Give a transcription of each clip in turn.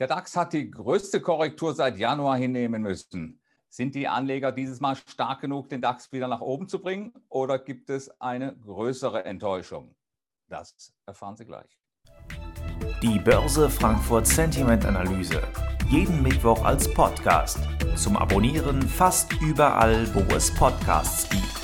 Der DAX hat die größte Korrektur seit Januar hinnehmen müssen. Sind die Anleger dieses Mal stark genug, den DAX wieder nach oben zu bringen oder gibt es eine größere Enttäuschung? Das erfahren Sie gleich. Die Börse Frankfurt Sentiment Analyse. Jeden Mittwoch als Podcast. Zum Abonnieren fast überall, wo es Podcasts gibt.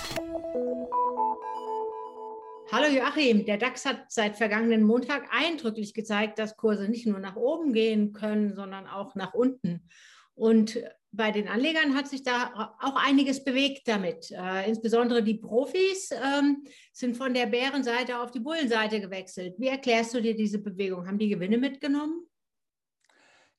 Joachim, der DAX hat seit vergangenen Montag eindrücklich gezeigt, dass Kurse nicht nur nach oben gehen können, sondern auch nach unten. Und bei den Anlegern hat sich da auch einiges bewegt damit. Äh, insbesondere die Profis ähm, sind von der Bärenseite auf die Bullenseite gewechselt. Wie erklärst du dir diese Bewegung? Haben die Gewinne mitgenommen?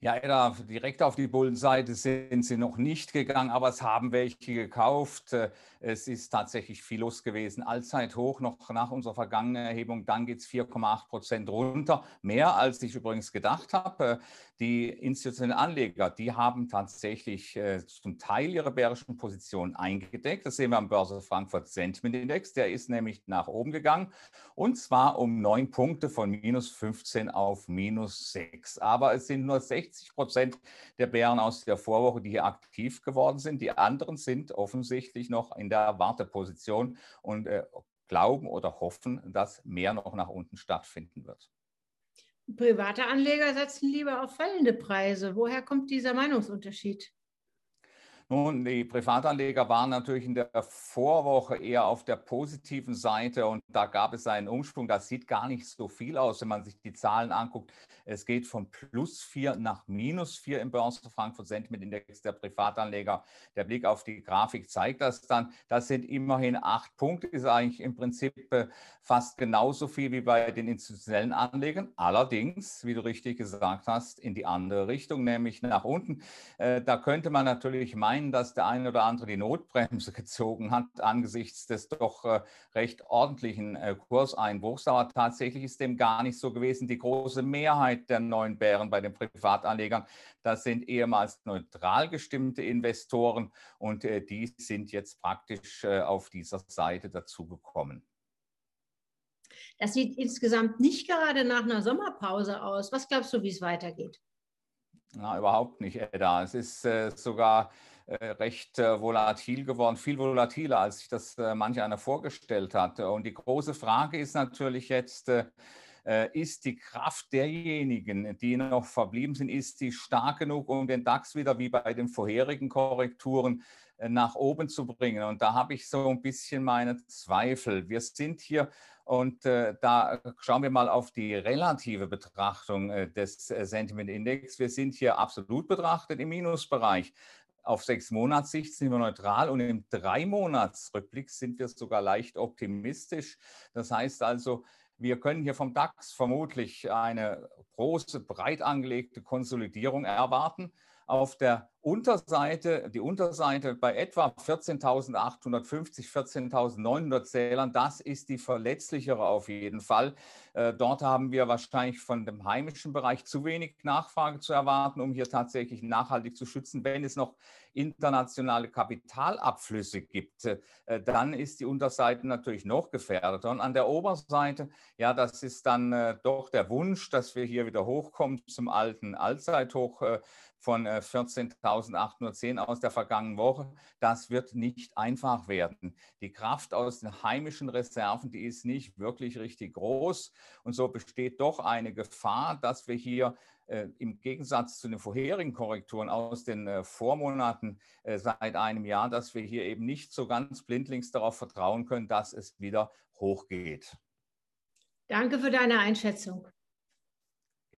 Ja, Edda, direkt auf die Bullenseite sind sie noch nicht gegangen, aber es haben welche gekauft. Es ist tatsächlich viel los gewesen. Allzeit hoch noch nach unserer vergangenen Erhebung. Dann geht es 4,8 Prozent runter. Mehr als ich übrigens gedacht habe. Die institutionellen Anleger, die haben tatsächlich äh, zum Teil ihre bärischen Positionen eingedeckt. Das sehen wir am Börse Frankfurt Sentiment Index. Der ist nämlich nach oben gegangen und zwar um neun Punkte von minus 15 auf minus 6. Aber es sind nur 60 60 Prozent der Bären aus der Vorwoche, die hier aktiv geworden sind. Die anderen sind offensichtlich noch in der Warteposition und äh, glauben oder hoffen, dass mehr noch nach unten stattfinden wird. Private Anleger setzen lieber auf fallende Preise. Woher kommt dieser Meinungsunterschied? Nun, die Privatanleger waren natürlich in der Vorwoche eher auf der positiven Seite und da gab es einen Umschwung. Das sieht gar nicht so viel aus, wenn man sich die Zahlen anguckt. Es geht von plus 4 nach minus 4 im Börse Frankfurt Sentiment Index der Privatanleger. Der Blick auf die Grafik zeigt das dann. Das sind immerhin acht Punkte, ist eigentlich im Prinzip äh, fast genauso viel wie bei den institutionellen Anlegern. Allerdings, wie du richtig gesagt hast, in die andere Richtung, nämlich nach unten. Äh, da könnte man natürlich meinen, meinen, dass der eine oder andere die Notbremse gezogen hat angesichts des doch äh, recht ordentlichen äh, Kurseinbruchs. Aber tatsächlich ist dem gar nicht so gewesen. Die große Mehrheit der neuen Bären bei den Privatanlegern, das sind ehemals neutral gestimmte Investoren und äh, die sind jetzt praktisch auf dieser Seite dazugekommen. Das sieht insgesamt nicht gerade nach einer Sommerpause aus. Was glaubst du, wie es weitergeht? Na, überhaupt nicht, Edda. Es ist äh, sogar recht äh, volatil geworden, viel volatiler, als sich das äh, manch einer vorgestellt hatte. Und die große Frage ist natürlich jetzt, ist die Kraft derjenigen, die noch verblieben sind, ist die stark genug, um den DAX wieder wie bei den vorherigen Korrekturen nach oben zu bringen. Und da habe ich so ein bisschen meine Zweifel. Wir sind hier und äh, da schauen wir mal auf die relative Betrachtung äh, des äh, Sentiment Index. Wir sind hier absolut betrachtet im Minusbereich auf sechs Monatssicht sind wir neutral und im Drei-Monats-Rückblick sind wir sogar leicht optimistisch. Das heißt also, wir können hier vom DAX vermutlich eine große, breit angelegte Konsolidierung erwarten. Auf der Unterseite, die Unterseite bei etwa 14.850, 14.900 Zählern, das ist die verletzlichere auf jeden Fall. Äh, dort haben wir wahrscheinlich von dem heimischen Bereich zu wenig Nachfrage zu erwarten, um hier tatsächlich nachhaltig zu schützen. Wenn es noch internationale Kapitalabflüsse gibt, äh, dann ist die Unterseite natürlich noch gefährdeter. Und an der Oberseite, ja, das ist dann äh, doch der Wunsch, dass wir hier wieder hochkommen zum alten Allzeithoch von 14.810 aus der vergangenen Woche. Das wird nicht einfach werden. Die Kraft aus den heimischen Reserven, die ist nicht wirklich richtig groß. Und so besteht doch eine Gefahr, dass wir hier äh, im Gegensatz zu den vorherigen Korrekturen aus den äh, Vormonaten äh, seit einem Jahr, dass wir hier eben nicht so ganz blindlings darauf vertrauen können, dass es wieder hochgeht. Danke für deine Einschätzung.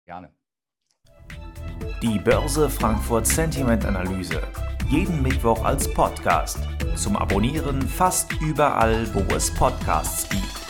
Gerne. Die Börse Frankfurt Sentiment Analyse. Jeden Mittwoch als Podcast. Zum Abonnieren fast überall, wo es Podcasts gibt.